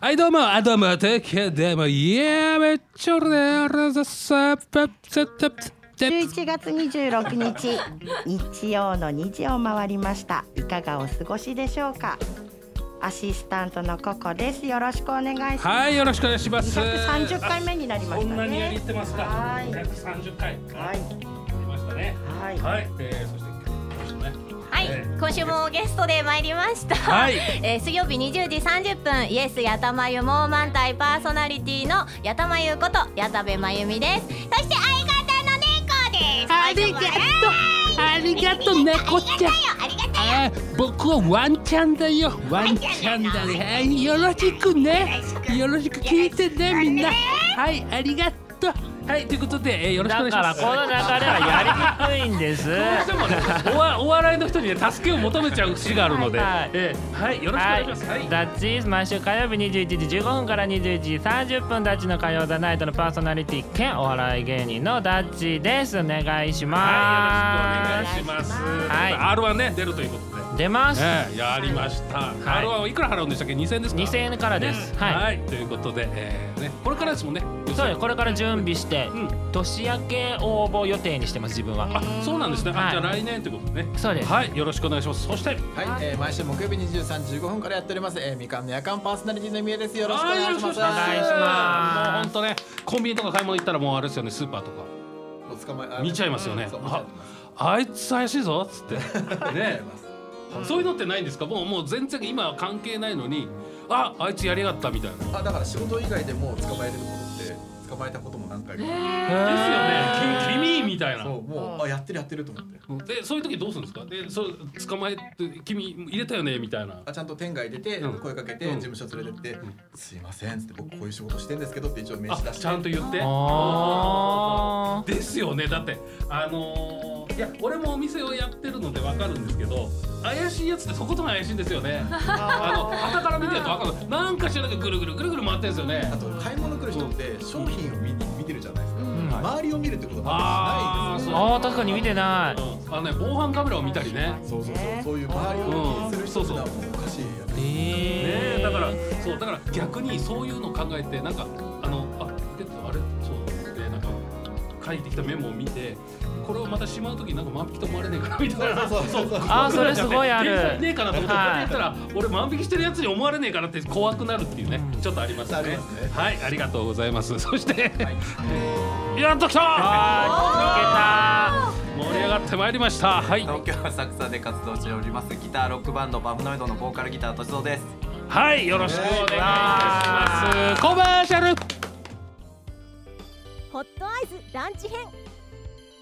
はいどうもあどうもてけでもいやめっちゃれらざさぱさた11月26日日曜の2時を回りましたいかがお過ごしでしょうかアシスタントのココですよろしくお願いしますはいよろしくお願いします230回目になりましたねそんなにやりってますかはい130回はいやりましたねはいはい、えー、そしてはい、えー今週もゲストで参りました。はい。えー水曜日20時30分、イエスやたまゆもう満タイパーソナリティのやたまゆことやたべまゆみです。そして相方の猫です。ありがとうありがとう猫ちゃん。ありがとう。よ。あ僕はワンちゃんだよ。ワンちゃんだね。はいよろしくね。よろしく聞いてねみんな。はいありがと。うはいということで、えー、よろしくお願いしますだからこの流れはやりにくいんです。どうしてもねおわお笑いの人にね助けを求めちゃう節があるので、はいえーはいよろしくお願いします。はい。ダッチ毎週火曜日21時15分から21時30分ダッチの火曜ザナイトのパーソナリティ兼お笑い芸人のダッチですお願いしますはい、よろしくお願いします。はい R1 ね出るということで。出ます。ええやりました。はい。R1 はいくら払うんでしたっけ？2000円ですか？2000円からです。は、はい。い。ということで、えー、ねこれからですもんね。そうですこれから準備してうん。年明け応募予定にしてます自分は。あそうなんですね。あはい。じゃあ来年ということでね。そうです。はい。よろしくお願いします。そして。はい、えー、毎週木曜日23時15分からやっております、えー、みかんの夜間パーソナリティのみえです。よろしくお願いします。はお願いします。もう本当ねコンビニとか買い物行ったらもうあれですよね。スーパーとか。お捕まえあ見ちゃいますよね。そう見ちゃいます。あいつ怪しいぞっつって。ねそういうのってないんですか？もうもう全然今は関係ないのにああいつやりやがったみたいな。ですよあだから仕事以外でも捕まえれることって捕まえたことも何回か、ね。き君みたいな。そうもうあやってるやってると思って。でそういう時どうするんですか？でそう捕まえて君入れたよね？みたいな。あちゃんと店外出て、うん。声かけて、うん。事務所連れてって、すいませんっつって僕こういう仕事してんですけどって一応名あ刺出して。ちゃんと言って。あですよね。だってあのーいや俺もお店をやってるのでわかるんですけど怪しいやつってそことが怪しいんですよね。あの旗から見てるとわかる。なんか知らなくぐるぐるぐるぐる回ってるんですよね。あと買い物来る人って商品を見に見てるじゃないですか、ん。周りを見るってことはあーあんまりしないですよそう。あー確かに見てない。うん。あのね防犯カメラを見たりね。そうそうそうそういう周りを気にする人ってのはもう。おかしいやつ。え。ー。ねだからそうだから逆にそういうのを考えてなんかあのあであれ？そう。でなんか書いてきたメモを見てこれをまたしまう時なんか万引きと思われねえかなみたいな。そうそうそうそう。あーそれすごいある。ねえかなと思ってやったら俺万引きしてるやつに思われねえかなって怖くなるっていうねちょっとありますね。はいありがとうございます。そしてはい。やっと来た。あ盛り上がってまいりました。はい。東京浅草で活動しております。ギターロックバンドバフノイドのボーカルギターとしぞです。はいよろしくお願いします。コマーシャル。ホットアイズランチ編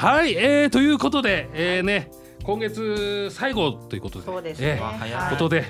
はい、えー、ということで、えー、ね今月最後ということでそうですね。えーはい。ことで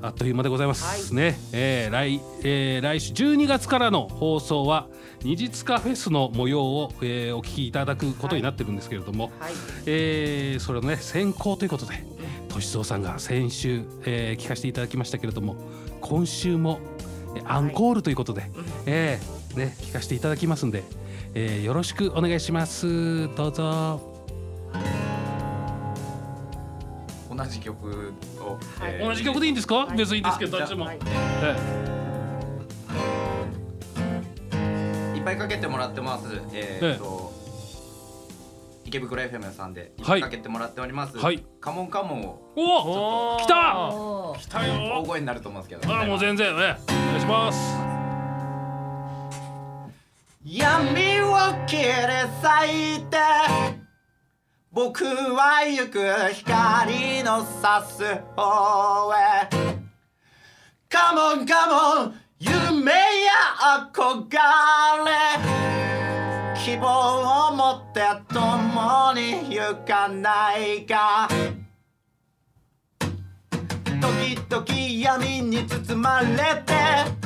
あっという間でございます、ね、えー来、えー来週12月からの放送は二日フェスの模様を、えーお聞きいただくことになってるんですけれども、はい。えーそれのね先行ということで歳三さんが先週、えー聞かせていただきましたけれども今週もえーアンコールということで、えーね聞かせていただきますんで、えーよろしくお願いします。どうぞ。同じ曲を、はい。えー同じ曲でいいんですか、別にいいんですけどどっちも、はい。えいっぱいかけてもらってます。えーっと、池袋 FM さんでい。っぱいかけてもらっております、はい。カモンカモンをー、おお来た！来た大よ声になると思うんですけど。あーもう全然えお願いします闇を切り裂いて僕は行く光の差す方へ。カモンカモン夢や憧れ。希望を持って共に行かないか時々闇に包まれて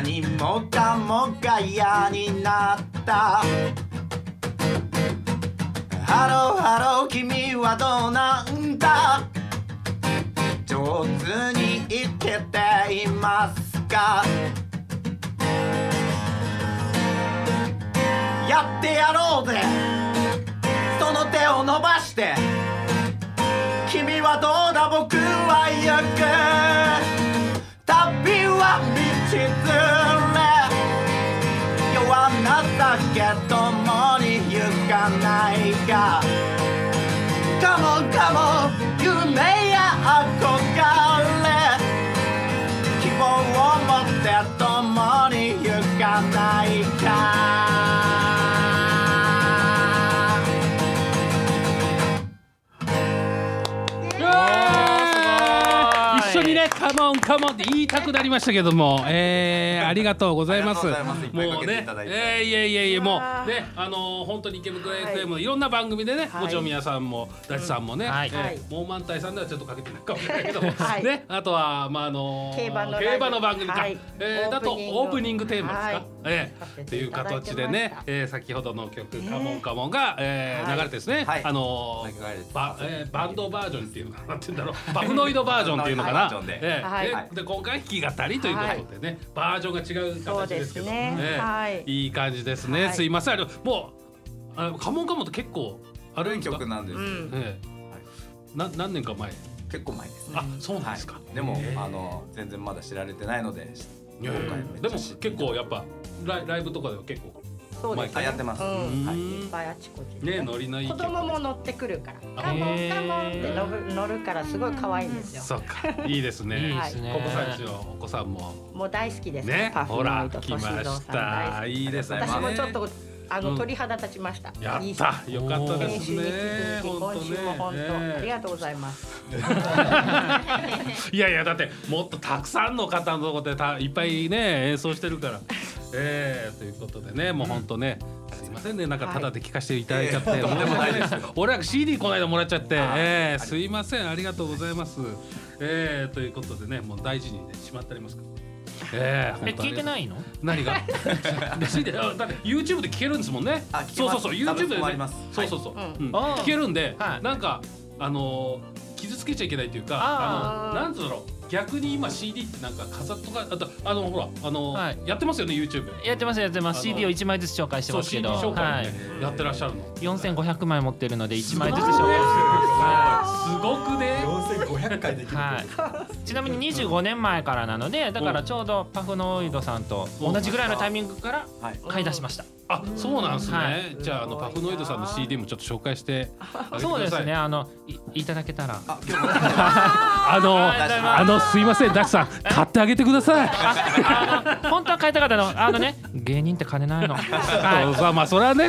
何もかもが嫌になった。ハローハロー君はどうなんだ？上手に生きていますか？やってやろうぜ。その手を伸ばして。君はどうだ？僕は行く。旅は道連れ弱なだけ共に行かないか。カモンカモンって言いたくなりましたけども、えー、ありがとうございます。もうねえー、いえいえいえもうねあのー本当に池袋 FM のい。ろんな番組でね、はい。もちろん皆さんもダチさんもね、はい。えーはい。モーマンタイさんではちょっとかけてないかもしれないけど、はい。ねあとはまああのー競馬の競馬の番組か、はい。えーだとオープニングテーマですか、はい。えー、っていう形でね、えー、先ほどの曲、カモンカモンが、えーはい流れてですね、はい。あのーバえーバンドバージョンっていうのかな。なんて言うんだろう。バフノイドバージョンっていうのかな、えーはいでで今回弾き語りということでね、バージョンが違う形ですけどね。はい。いい感じですね、はい。すいません。あのもうあカモンカモンって結構あるん古いですか？曲なんです、うん。ええ。な何年か前？結構前ですね。あそうなんですか、はい、でもあの全然まだ知られてないので今回めっちゃでも知って結構やっぱライライブとかでは結構そうですあやってます、うん。はい。いっぱいあちこちねノリのいい子曲供も乗ってくるから。あカモンカモンって乗る乗るからすごい可愛いんですよ。そうか。いいですね。い。いですね。ココさんちのお子さんも。もう大好きですねパフほら来ました。いいですね。私もちょっとあうん。の鳥肌立ちました。やいいったよかったですね。今週も本当、ね。ありがとうございます。いやいやだってもっとたくさんの方のところでたいっぱいね演奏してるから。えー、ということでねもう本当ね、すいませんねなんかただで聞かせていただいちゃって、はいとんでもないです。俺は CD この間もらっちゃって、あえー、す。いませんありがとうございます。えー、ということでねもう大事にねしまってありますから。えー、え聞いていないの？何が？だって YouTube で聞けるんですもんね。あ聞けます。そうそうそう YouTube で、ね。そうそうそう、はい。うん。聞けるんで、はい。なんかあのー傷つけちゃいけないというかああのなんつうんだろう逆に今 CD ってなんか飾っとかあとあのほらあのーはい。やってますよね YouTube やってますやってます。CD を1枚ずつ紹介してそうますけ CD ど紹介はい。やってらっしゃるの。4500枚持ってるので1枚ずつ紹介してすごいますすごくね4500回できるはい、ちなみに25年前からなのでだからちょうどパフノイドさんと同じぐらいのタイミングからはい。買い出しました。あそうなんですね、はい。じゃああのパフノイドさんの CD もちょっと紹介してあげてください。そうですね。あのいいただけたら。あの あのすいませんダキさん。買ってあげてください。本当は買いたかったの。あのね芸人って金ないの。はさあまあそれはね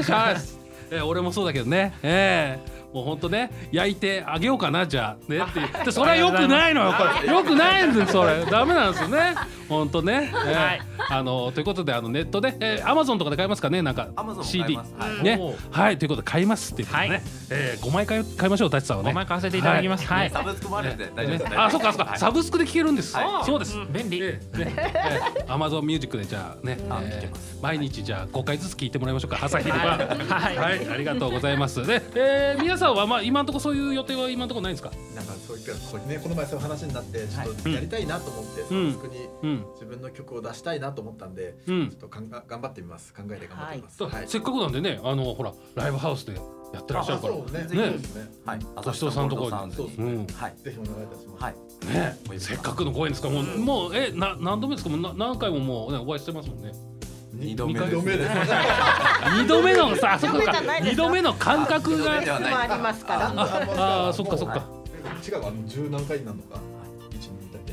えー俺もそうだけどね。ええもう本当ね焼いてあげようかなじゃあねってでそれはよくないのよこれ。よくないんですよそれ。ダメなんですよね本当ね、えーはいあのということであのネットで、えー、アマゾンとかで買えますかね？なんか Amazon CD ねおーはい。ということで買いますっていうことでね、はい。えー、5枚買い買いましょうタチさんはいね。5枚買わせていただきます。はい、サブスクもあるんで大丈夫です、ねあ、そっかそっか、サブスクで聴けるんです。はい。そうです。便利。ええ。ね、えアマゾンミュージックでじゃあね、あえー毎日じゃあ5回ずつ聞いてもらいましょうか。朝昼晩。はい。はい、ありがとうございます。で、えー、皆さんはまあ今のところそういう予定は今のところないんですか？なんかそういうこうねこの前そういう話になってちょっとやりたいなと思って、サうん。ブスクにうん、自分の曲を出したいなと思ったんで、うん。ちょっとかんが頑張ってみます。考えて頑張ってみます。だはい。せっかくなんでね、あのほらライブハウスでやってらっしゃるから。ね。ね。ねはい。敏夫さんのところに浅草ゴールドサウンズにうん、はい。ぜひお願いいたします。はい。ね、せっかくのご縁ですから、もう、もう、え、な、何度目ですか、もう、な、何回ももう、ね、お会いしてますもんね。二度目二回二度目です 二度目のさ、あそこか。二度目の感覚が。ありますから。あ、そっか、そっか。違うあの十何回になるのか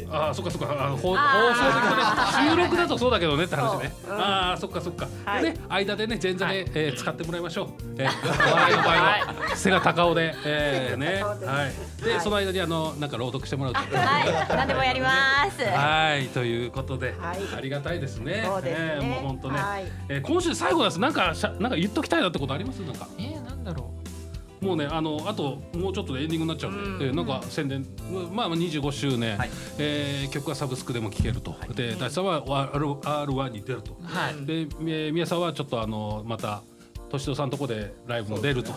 一二だけああ、そっかそっか、あの放放送あ的な収録だとそうだけどねって話ね。そううん。ああ、そっかそっか。はい。でね、間でね、前座で、えー使ってもらいましょう。えー、お 笑いの場合は。背が高尾で、えー、ね、背が高尾で。はい。で、はい。その間にあのなんか朗読してもらうと。はい。何でもやります。はい、ということで、はい。ありがたいですね。そうですね。えーもう本当ね。はい。えー今週最後です。なんかしゃなんか言っときたいなってことあります？なんか。えー、なんだろもうねあのあともうちょっとでエンディングになっちゃうんで、えーなんか宣伝まあまあ25周年、はい。えー曲はサブスクでも聴けると、で大地さんは R R1 に出ると、はい。でみ宮さんはちょっとあのまた敏郎さんのとこでライブも出ると、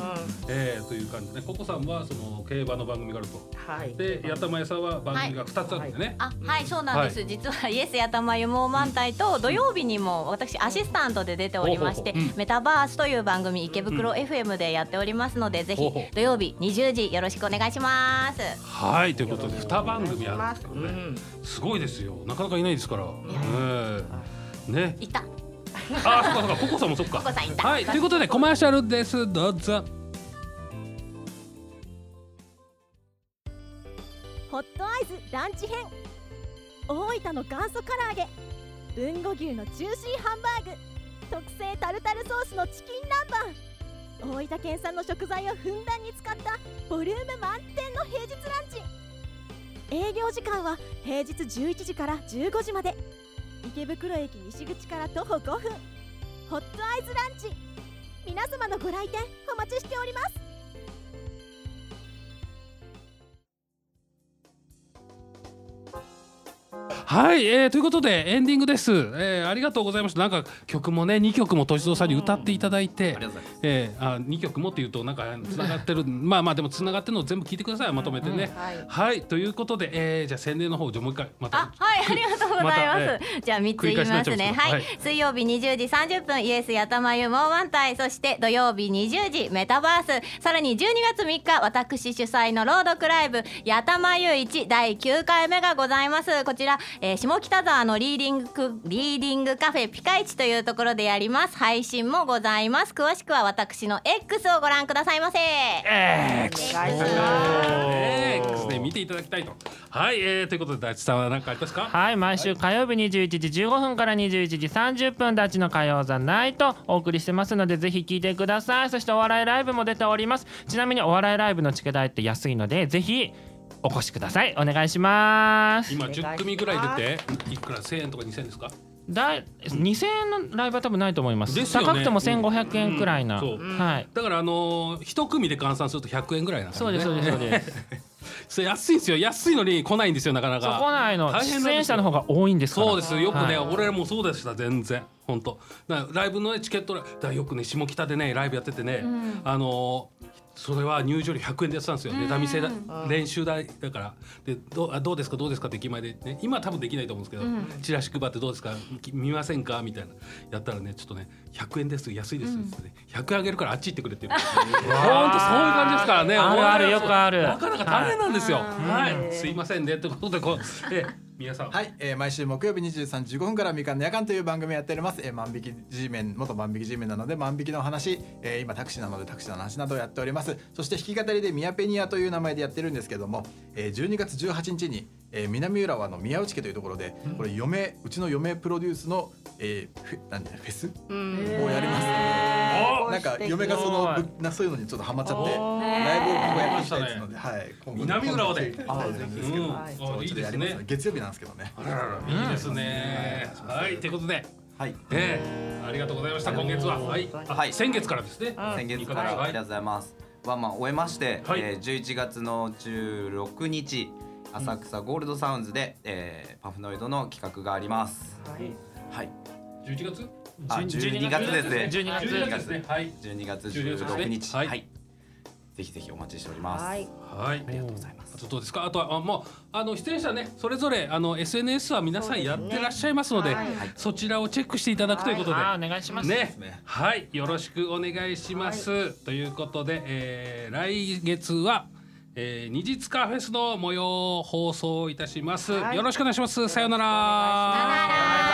えーという感じで。ココさんはその競馬の番組があると。はい。で八玉屋さんは番組が2つあるんでね、あはいそうなんです、実はイエスやたまゆも満体と土曜日にも私アシスタントで出ておりまして、ほうほうほう。メタバースという番組池袋 FM でやっておりますので、ぜひ土曜日20時よろしくお願いします。はいということで2番組あるんですからね、うん。すごいですよ。なかなかいないですから、ええ。ね。いたあそっかそっかココさんもそっか。ココさんいた。はいということでコマーシャルです。どうぞ。ホットアイズランチ編。大分の元祖唐揚げ。豊後牛のジューシーハンバーグ。特製タルタルソースのチキン南蛮。大分県産の食材をふんだんに使ったボリューム満点の平日ランチ。営業時間は平日11時から15時まで池袋駅西口から徒歩5分。ホットアイズランチ。皆様のご来店お待ちしております。はい、えー、ということでエンディングです、えー、ありがとうございました。なんか曲もね2曲も敏郎さんに歌っていただいて、うございます。えー、あ2曲もっていうとなんかつながってる。まあまあでもつながってるのを全部聞いてください。まとめてね、はい。はい。ということで、えー、じゃあ宣伝の方じゃあもう一回また。あはいありがとうございます、またえじゃあ3つ言いますね。は。い、はい。水曜日20時30分イエスやたまゆもう満体そして土曜日20時メタバース。さらに12月3日私主催の朗読ライブやたまゆ1第9回目がございます。こちら、えー下北沢のリーディングリーディングカフェピカイチというところでやります。配信もございます。詳しくは私の X をご覧くださいませ。X お願いします。X で見ていただきたいと。はい、えー、ということで大地さんは何かありますか？はい毎週火曜日21時15分から21時30分ダッチの火曜ザナイトお送りしてますのでぜひ聞いてください。そしてお笑いライブも出ております。ちなみにお笑いライブのチケ代って安いのでぜひお越しください。お願いします。今10組ぐらい出ていくら1000円とか2000円ですか？だい2000円のライブは多分ないと思います。ね。高くても1500円くらいな、うん。そう。はい。だからあのー一組で換算すると100円ぐらいなんそうですそうですそうです。それ安いんですよ。安いのに来ないんですよなかなそか。こないの。出演者の方が多いんですから。そうですよくね、はい。俺らもそうでした全然。本当。ライブのねチケットだよくね下北でねライブやっててね、あのーそれは入場料100円でやってたんですよ。ネタ見せだ練習代だから。でどうあどうですか？どうですか？って駅前で、ね、今は多分できないと思うんですけど、チラシ配ってどうですか？き見ませんか？みたいな。やったらねちょっとね100円です安いですって、ね。100円あげるからあっち行ってくれっていう本当そういう感じですからね。あるあるよくある。なかなか大変なんですよ。はい、すいませんね。ってことでこうえ皆さん。はい、えー、毎週木曜日23時15分からみかんの夜間という番組やっております、えー、万引き G メン元万引き G メンなので万引きの話、えー、今タクシーなのでタクシーの話などをやっております。そして弾き語りでミヤペニアという名前でやってるんですけども、えー、12月18日に、えー、南浦和の宮内家というところでこれ嫁うちの嫁プロデュースの、えー、フェなんでフェス？をやります。なんか嫁がそのぶなそういうのにちょっとハマっちゃってライブをここやっていきたいですので、はい、今後南浦和で。今度来ていですけど、うん。そうあいいちょっとですね。やります月曜日なんですけどね。い。いですね。はい、ということで、はい。ええありがとうございました。今月は、はい、あはい。先月からですね。先月から。はい。ありがとうございます。ワンマン終えまして、はい。えー、11月の16日浅草ゴールドサウンズで、えー、パフノイドの企画があります。はい。11月？あ、12月ですね。12月12月ですね。はい。12月12月16ですねは日。はいい。ぜひぜひお待ちしております。はい。はい。ありがとうございますあ。とどうですか？あとはあもうあの出演者ねそれぞれあの SNS は皆さんやってらっしゃいますので、はいそちらをチェックしていただくということで。あーお願いしますね、はい、よろしくお願いします。ということで、えー来月は、えー、二日フェスの模様を放送いたします。はいよろしくお願いします。さようなら